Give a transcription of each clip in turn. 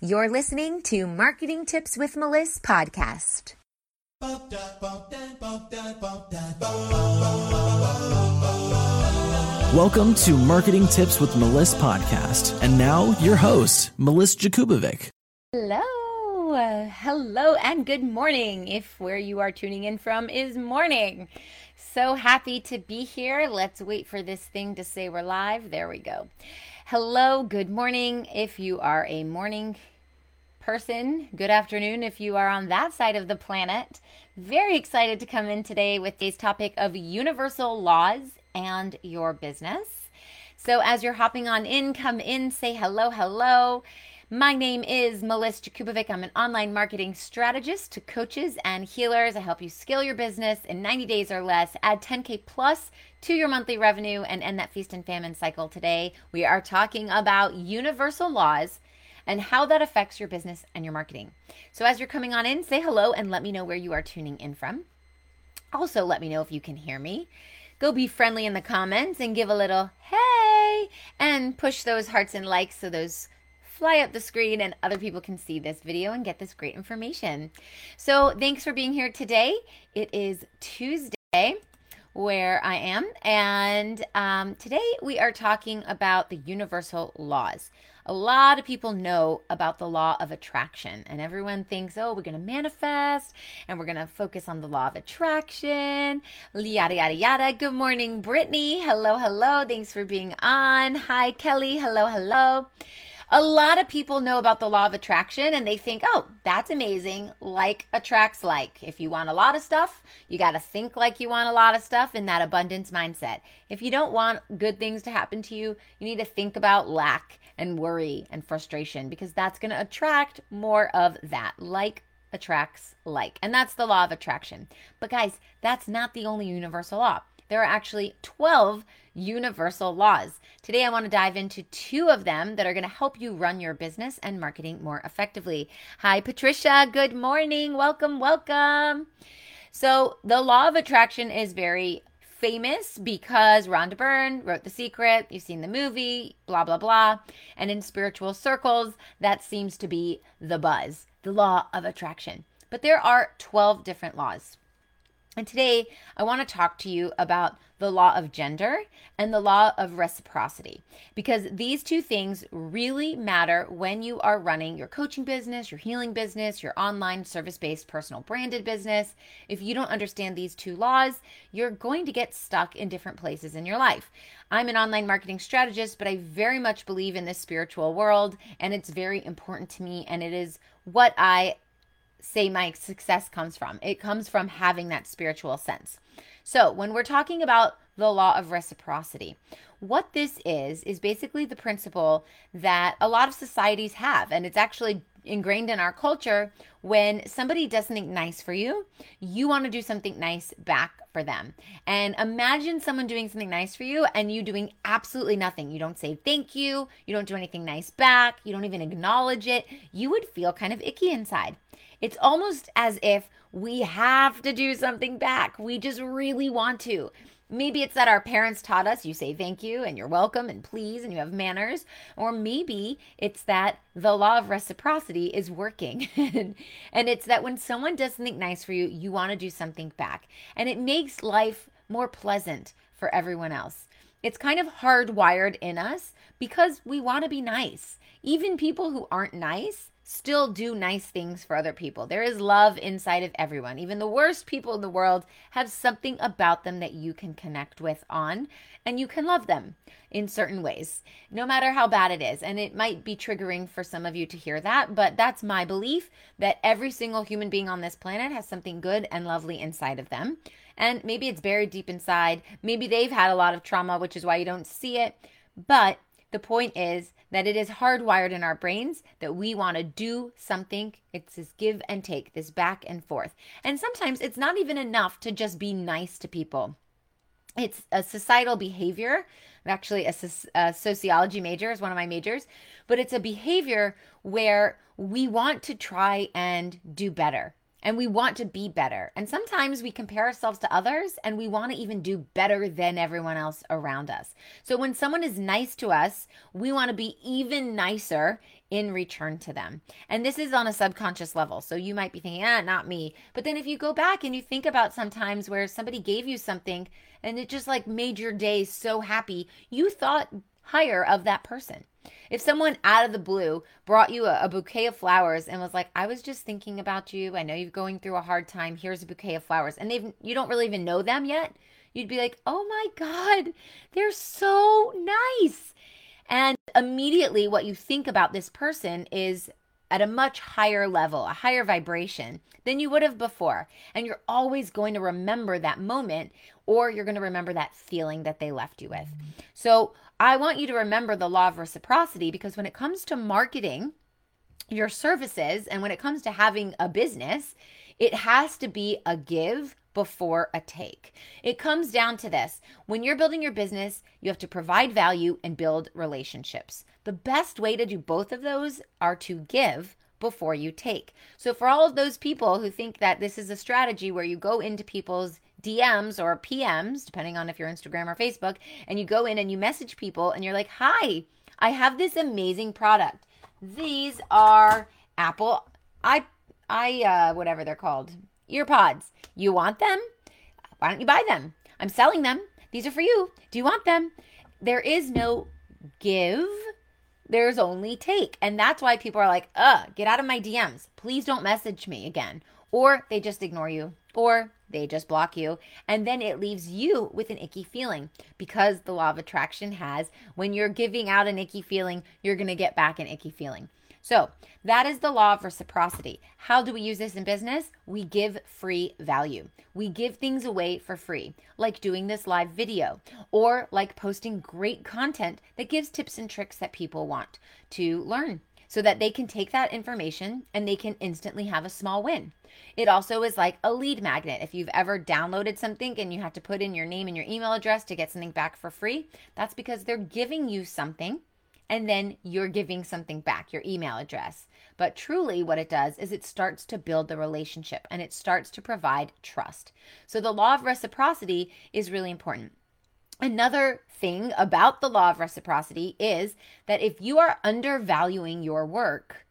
You're listening to Marketing Tips with Meliss podcast. Welcome to Marketing Tips with Meliss podcast. And now your host, Meliss Jakubovic. Hello. Uh, hello and good morning if where you are tuning in from is morning. So happy to be here. Let's wait for this thing to say we're live. There we go. Hello, good morning if you are a morning person. Good afternoon if you are on that side of the planet. Very excited to come in today with today's topic of universal laws and your business. So, as you're hopping on in, come in, say hello, hello. My name is Melissa Jakubovic. I'm an online marketing strategist to coaches and healers. I help you scale your business in 90 days or less, add 10K plus to your monthly revenue, and end that feast and famine cycle. Today, we are talking about universal laws and how that affects your business and your marketing. So, as you're coming on in, say hello and let me know where you are tuning in from. Also, let me know if you can hear me. Go be friendly in the comments and give a little hey and push those hearts and likes so those fly up the screen and other people can see this video and get this great information. So, thanks for being here today. It is Tuesday where I am, and um, today we are talking about the universal laws a lot of people know about the law of attraction, and everyone thinks, oh, we're going to manifest and we're going to focus on the law of attraction, yada, yada, yada. Good morning, Brittany. Hello, hello. Thanks for being on. Hi, Kelly. Hello, hello. A lot of people know about the law of attraction and they think, oh, that's amazing. Like attracts like. If you want a lot of stuff, you got to think like you want a lot of stuff in that abundance mindset. If you don't want good things to happen to you, you need to think about lack and worry and frustration because that's going to attract more of that. Like attracts like. And that's the law of attraction. But guys, that's not the only universal law. There are actually 12 universal laws. Today, I want to dive into two of them that are going to help you run your business and marketing more effectively. Hi, Patricia. Good morning. Welcome, welcome. So, the law of attraction is very famous because Rhonda Byrne wrote The Secret. You've seen the movie, blah, blah, blah. And in spiritual circles, that seems to be the buzz, the law of attraction. But there are 12 different laws. And today, I want to talk to you about the law of gender and the law of reciprocity because these two things really matter when you are running your coaching business, your healing business, your online service based personal branded business. If you don't understand these two laws, you're going to get stuck in different places in your life. I'm an online marketing strategist, but I very much believe in this spiritual world and it's very important to me and it is what I say my success comes from. It comes from having that spiritual sense. So, when we're talking about the law of reciprocity, what this is, is basically the principle that a lot of societies have, and it's actually ingrained in our culture. When somebody does something nice for you, you want to do something nice back for them. And imagine someone doing something nice for you and you doing absolutely nothing. You don't say thank you, you don't do anything nice back, you don't even acknowledge it. You would feel kind of icky inside. It's almost as if we have to do something back. We just really want to. Maybe it's that our parents taught us you say thank you and you're welcome and please and you have manners. Or maybe it's that the law of reciprocity is working. and it's that when someone does something nice for you, you want to do something back. And it makes life more pleasant for everyone else. It's kind of hardwired in us because we want to be nice. Even people who aren't nice still do nice things for other people. There is love inside of everyone. Even the worst people in the world have something about them that you can connect with on and you can love them in certain ways, no matter how bad it is. And it might be triggering for some of you to hear that, but that's my belief that every single human being on this planet has something good and lovely inside of them. And maybe it's buried deep inside. Maybe they've had a lot of trauma, which is why you don't see it. But the point is that it is hardwired in our brains that we want to do something. It's this give and take, this back and forth. And sometimes it's not even enough to just be nice to people. It's a societal behavior. I'm actually a, a sociology major is one of my majors, but it's a behavior where we want to try and do better and we want to be better. And sometimes we compare ourselves to others and we want to even do better than everyone else around us. So when someone is nice to us, we want to be even nicer in return to them. And this is on a subconscious level. So you might be thinking, ah, not me. But then if you go back and you think about sometimes where somebody gave you something and it just like made your day so happy, you thought higher of that person. If someone out of the blue brought you a, a, bouquet of flowers and was like, "I was just thinking about you. I know you're going through a hard time. Here's a bouquet of flowers," and they've you don't really even know them yet, you'd be like, "Oh my god, they're so nice." And immediately what you think about this person is at a much higher level, a higher vibration than you would have before. And you're always going to remember that moment or you're going to remember that feeling that they left you with. So, I want you to remember the law of reciprocity because when it comes to marketing your services and when it comes to having a business, it has to be a give before a take. It comes down to this when you're building your business, you have to provide value and build relationships. The best way to do both of those are to give before you take. So, for all of those people who think that this is a strategy where you go into people's DMs or PMs, depending on if you're Instagram or Facebook, and you go in and you message people and you're like, Hi, I have this amazing product. These are Apple i i uh whatever they're called. Ear pods. You want them? Why don't you buy them? I'm selling them. These are for you. Do you want them? There is no give. There's only take. And that's why people are like, uh, get out of my DMs. Please don't message me again. Or they just ignore you. Or they just block you. And then it leaves you with an icky feeling because the law of attraction has when you're giving out an icky feeling, you're going to get back an icky feeling. So, that is the law of reciprocity. How do we use this in business? We give free value. We give things away for free, like doing this live video or like posting great content that gives tips and tricks that people want to learn so that they can take that information and they can instantly have a small win. It also is like a lead magnet. If you've ever downloaded something and you have to put in your name and your email address to get something back for free, that's because they're giving you something and then you're giving something back, your email address. But truly, what it does is it starts to build the relationship and it starts to provide trust. So, the law of reciprocity is really important. Another thing about the law of reciprocity is that if you are undervaluing your work,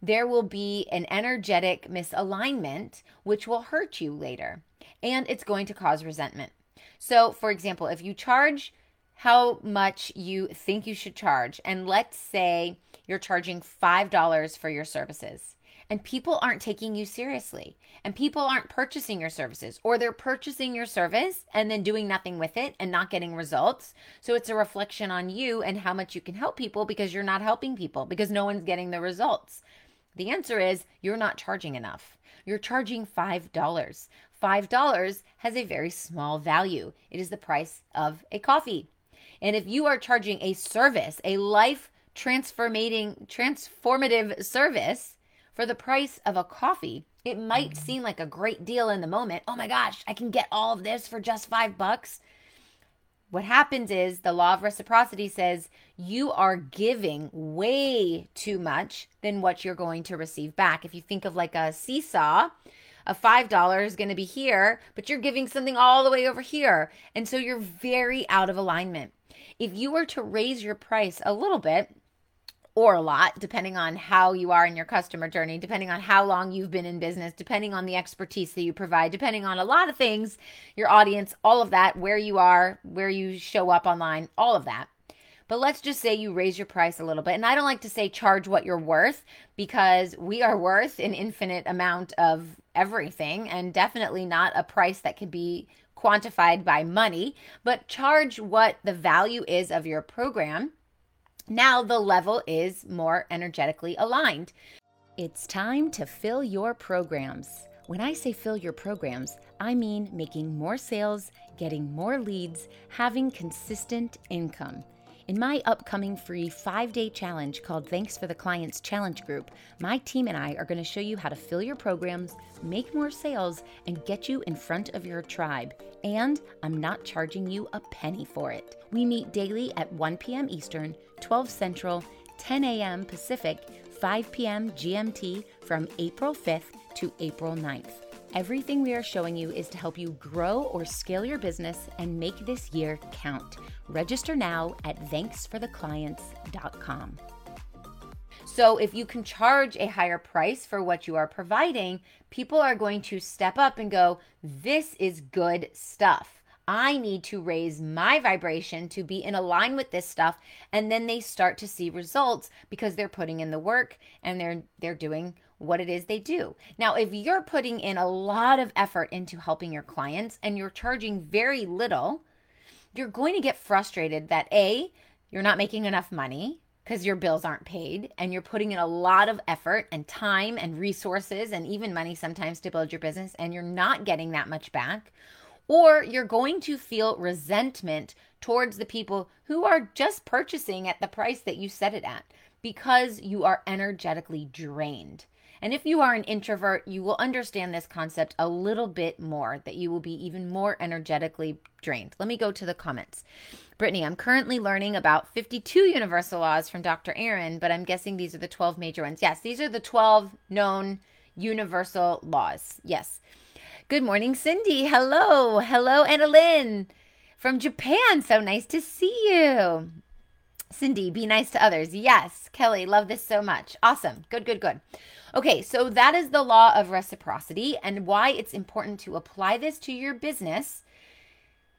there will be an energetic misalignment which will hurt you later and it's going to cause resentment. So, for example, if you charge how much you think you should charge, and let's say you're charging $5 for your services, and people aren't taking you seriously and people aren't purchasing your services or they're purchasing your service and then doing nothing with it and not getting results. So it's a reflection on you and how much you can help people because you're not helping people because no one's getting the results. The answer is you're not charging enough. You're charging $5. $5 has a very small value. It is the price of a coffee. And if you are charging a service, a life transformating transformative service, for the price of a coffee, it might seem like a great deal in the moment. Oh my gosh, I can get all of this for just five bucks. What happens is the law of reciprocity says you are giving way too much than what you're going to receive back. If you think of like a seesaw, a $5 is going to be here, but you're giving something all the way over here. And so you're very out of alignment. If you were to raise your price a little bit, or a lot, depending on how you are in your customer journey, depending on how long you've been in business, depending on the expertise that you provide, depending on a lot of things, your audience, all of that, where you are, where you show up online, all of that. But let's just say you raise your price a little bit. And I don't like to say charge what you're worth because we are worth an infinite amount of everything and definitely not a price that can be quantified by money, but charge what the value is of your program now the level is more energetically aligned. It's time to fill your programs. When I say fill your programs, I mean making more sales, getting more leads, having consistent income. In my upcoming free five day challenge called Thanks for the Clients Challenge Group, my team and I are going to show you how to fill your programs, make more sales, and get you in front of your tribe. And I'm not charging you a penny for it. We meet daily at 1 p.m. Eastern, 12 Central, 10 a.m. Pacific, 5 p.m. GMT from April 5th to April 9th. Everything we are showing you is to help you grow or scale your business and make this year count. Register now at thanksfortheclients.com. So if you can charge a higher price for what you are providing, people are going to step up and go, This is good stuff. I need to raise my vibration to be in align with this stuff and then they start to see results because they're putting in the work and they're they're doing what it is they do. Now, if you're putting in a lot of effort into helping your clients and you're charging very little, you're going to get frustrated that A, you're not making enough money because your bills aren't paid and you're putting in a lot of effort and time and resources and even money sometimes to build your business and you're not getting that much back. Or you're going to feel resentment towards the people who are just purchasing at the price that you set it at because you are energetically drained. And if you are an introvert, you will understand this concept a little bit more, that you will be even more energetically drained. Let me go to the comments. Brittany, I'm currently learning about 52 universal laws from Dr. Aaron, but I'm guessing these are the 12 major ones. Yes, these are the 12 known universal laws. Yes. Good morning, Cindy. Hello. Hello, Annalyn from Japan. So nice to see you. Cindy, be nice to others. Yes. Kelly, love this so much. Awesome. Good, good, good. Okay, so that is the law of reciprocity and why it's important to apply this to your business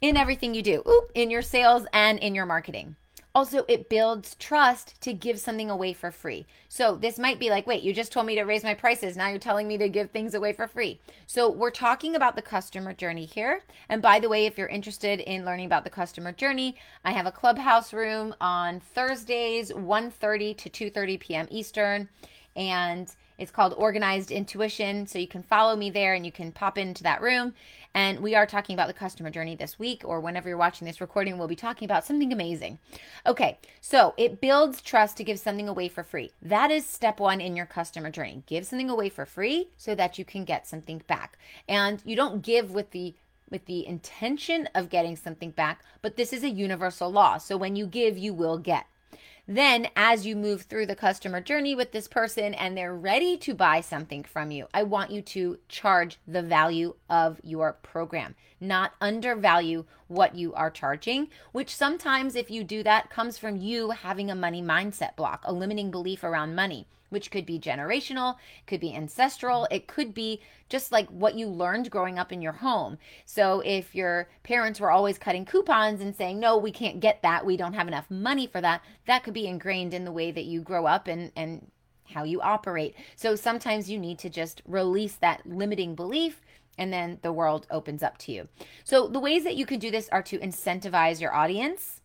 in everything you do, in your sales and in your marketing. Also, it builds trust to give something away for free. So, this might be like, wait, you just told me to raise my prices. Now you're telling me to give things away for free. So, we're talking about the customer journey here. And by the way, if you're interested in learning about the customer journey, I have a clubhouse room on Thursdays, 1:30 to 2:30 p.m. Eastern. And it's called Organized Intuition. So you can follow me there and you can pop into that room. And we are talking about the customer journey this week, or whenever you're watching this recording, we'll be talking about something amazing. Okay, so it builds trust to give something away for free. That is step one in your customer journey. Give something away for free so that you can get something back. And you don't give with the with the intention of getting something back, but this is a universal law. So when you give, you will get. Then, as you move through the customer journey with this person and they're ready to buy something from you, I want you to charge the value of your program, not undervalue what you are charging, which sometimes, if you do that, comes from you having a money mindset block, a limiting belief around money which could be generational, could be ancestral, it could be just like what you learned growing up in your home. So if your parents were always cutting coupons and saying, "No, we can't get that. We don't have enough money for that." That could be ingrained in the way that you grow up and and how you operate. So sometimes you need to just release that limiting belief and then the world opens up to you. So the ways that you can do this are to incentivize your audience.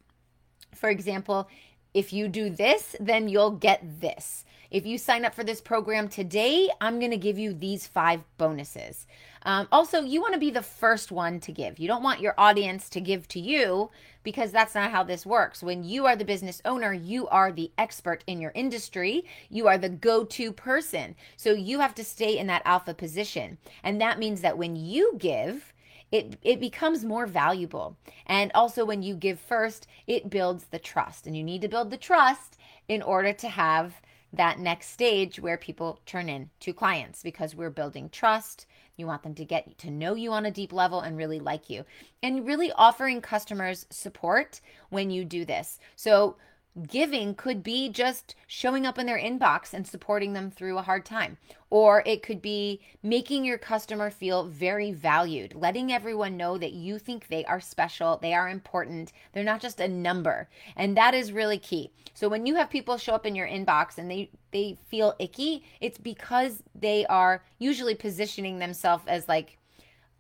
For example, if you do this, then you'll get this. If you sign up for this program today, I'm going to give you these five bonuses. Um, also, you want to be the first one to give. You don't want your audience to give to you because that's not how this works. When you are the business owner, you are the expert in your industry, you are the go to person. So you have to stay in that alpha position. And that means that when you give, it it becomes more valuable. And also when you give first, it builds the trust. And you need to build the trust in order to have that next stage where people turn in to clients because we're building trust. You want them to get to know you on a deep level and really like you. And really offering customers support when you do this. So Giving could be just showing up in their inbox and supporting them through a hard time. Or it could be making your customer feel very valued, letting everyone know that you think they are special, they are important, they're not just a number. And that is really key. So when you have people show up in your inbox and they they feel icky, it's because they are usually positioning themselves as like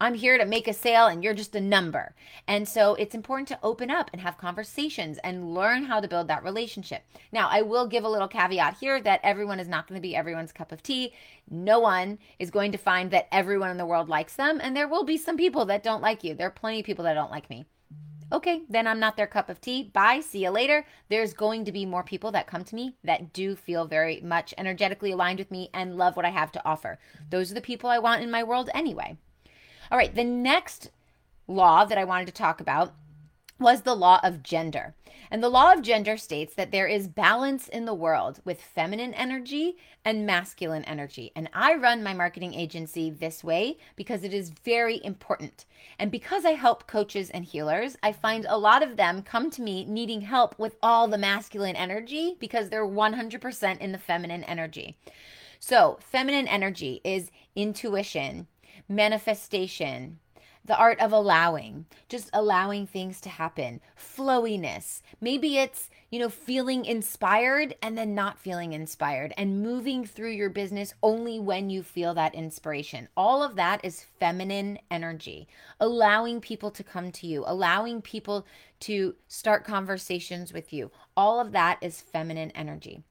I'm here to make a sale and you're just a number. And so it's important to open up and have conversations and learn how to build that relationship. Now, I will give a little caveat here that everyone is not going to be everyone's cup of tea. No one is going to find that everyone in the world likes them. And there will be some people that don't like you. There are plenty of people that don't like me. Okay, then I'm not their cup of tea. Bye. See you later. There's going to be more people that come to me that do feel very much energetically aligned with me and love what I have to offer. Those are the people I want in my world anyway. All right, the next law that I wanted to talk about was the law of gender. And the law of gender states that there is balance in the world with feminine energy and masculine energy. And I run my marketing agency this way because it is very important. And because I help coaches and healers, I find a lot of them come to me needing help with all the masculine energy because they're 100% in the feminine energy. So, feminine energy is intuition, manifestation, the art of allowing, just allowing things to happen, flowiness. Maybe it's, you know, feeling inspired and then not feeling inspired and moving through your business only when you feel that inspiration. All of that is feminine energy, allowing people to come to you, allowing people to start conversations with you. All of that is feminine energy.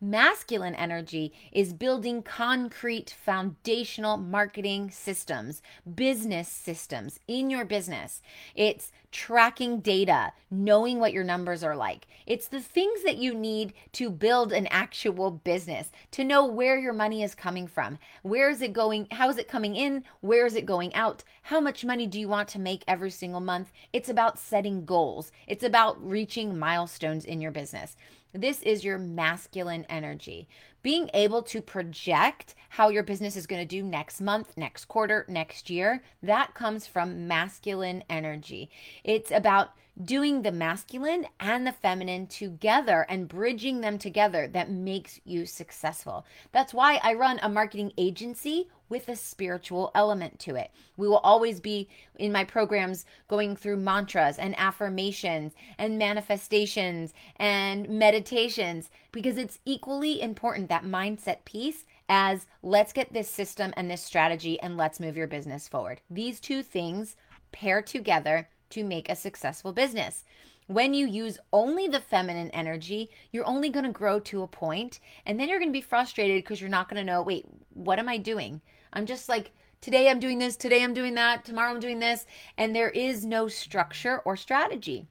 Masculine energy is building concrete foundational marketing systems, business systems in your business. It's tracking data, knowing what your numbers are like. It's the things that you need to build an actual business, to know where your money is coming from. Where is it going? How is it coming in? Where is it going out? How much money do you want to make every single month? It's about setting goals, it's about reaching milestones in your business. This is your masculine energy. Being able to project how your business is going to do next month, next quarter, next year, that comes from masculine energy. It's about doing the masculine and the feminine together and bridging them together that makes you successful. That's why I run a marketing agency with a spiritual element to it. We will always be in my programs going through mantras and affirmations and manifestations and meditations because it's equally important that mindset piece as let's get this system and this strategy and let's move your business forward. These two things pair together to make a successful business. When you use only the feminine energy, you're only going to grow to a point, and then you're going to be frustrated because you're not going to know, wait, what am I doing? I'm just like, today I'm doing this, today I'm doing that, tomorrow I'm doing this, and there is no structure or strategy.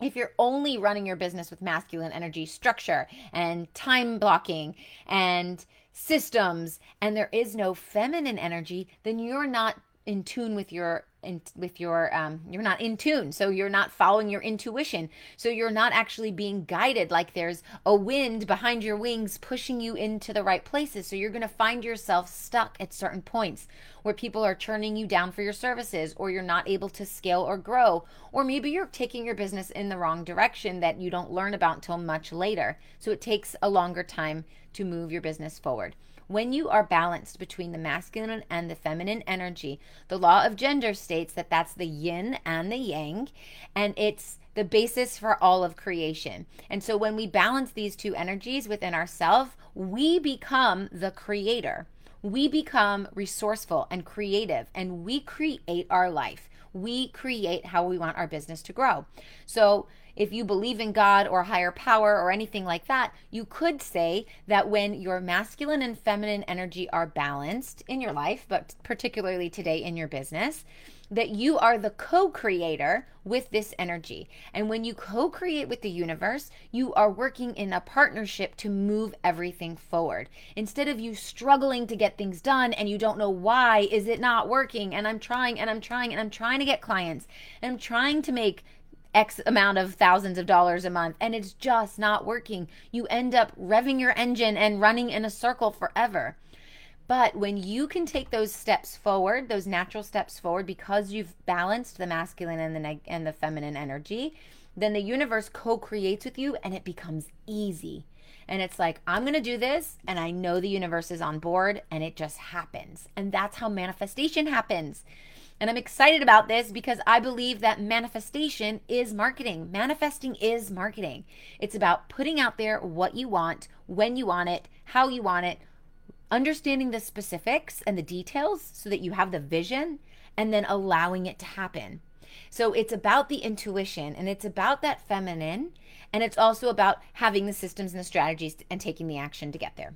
If you're only running your business with masculine energy structure and time blocking and systems, and there is no feminine energy, then you're not in tune with your in, with your um, you're not in tune so you're not following your intuition. So you're not actually being guided like there's a wind behind your wings pushing you into the right places. So you're going to find yourself stuck at certain points where people are turning you down for your services or you're not able to scale or grow or maybe you're taking your business in the wrong direction that you don't learn about until much later. So it takes a longer time to move your business forward when you are balanced between the masculine and the feminine energy, the law of gender states that that's the yin and the yang, and it's the basis for all of creation. And so when we balance these two energies within ourselves, we become the creator. We become resourceful and creative, and we create our life. We create how we want our business to grow. So, if you believe in God or higher power or anything like that, you could say that when your masculine and feminine energy are balanced in your life, but particularly today in your business, that you are the co creator with this energy. And when you co create with the universe, you are working in a partnership to move everything forward. Instead of you struggling to get things done and you don't know why is it not working, and I'm trying and I'm trying and I'm trying to get clients and I'm trying to make X amount of thousands of dollars a month and it's just not working. You end up revving your engine and running in a circle forever. But when you can take those steps forward, those natural steps forward, because you've balanced the masculine and the neg- and the feminine energy, then the universe co-creates with you, and it becomes easy. And it's like I'm gonna do this, and I know the universe is on board, and it just happens. And that's how manifestation happens. And I'm excited about this because I believe that manifestation is marketing. Manifesting is marketing. It's about putting out there what you want, when you want it, how you want it, understanding the specifics and the details so that you have the vision, and then allowing it to happen. So it's about the intuition and it's about that feminine, and it's also about having the systems and the strategies and taking the action to get there.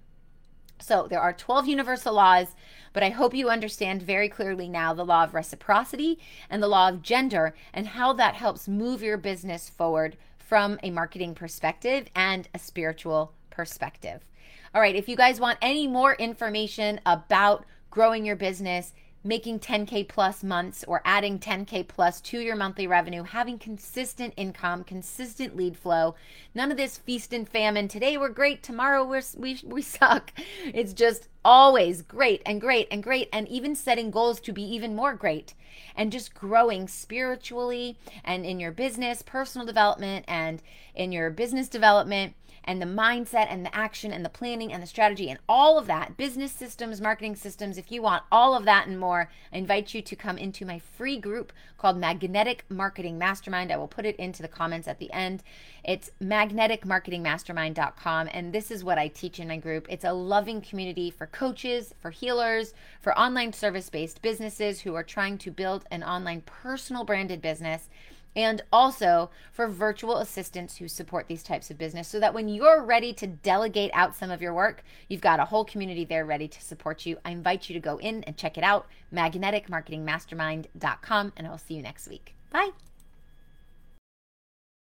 So there are 12 universal laws, but I hope you understand very clearly now the law of reciprocity and the law of gender and how that helps move your business forward from a marketing perspective and a spiritual perspective. All right, if you guys want any more information about growing your business, making 10K plus months or adding 10K plus to your monthly revenue, having consistent income, consistent lead flow. None of this feast and famine. Today we're great, tomorrow we're, we, we suck. It's just always great and great and great, and even setting goals to be even more great and just growing spiritually and in your business, personal development, and in your business development and the mindset and the action and the planning and the strategy and all of that business systems, marketing systems. If you want all of that and more, I invite you to come into my free group called Magnetic Marketing Mastermind. I will put it into the comments at the end. It's magneticmarketingmastermind.com. And this is what I teach in my group. It's a loving community for coaches, for healers, for online service based businesses who are trying to build an online personal branded business and also for virtual assistants who support these types of business so that when you're ready to delegate out some of your work, you've got a whole community there ready to support you. I invite you to go in and check it out, magneticmarketingmastermind.com, and I'll see you next week. Bye.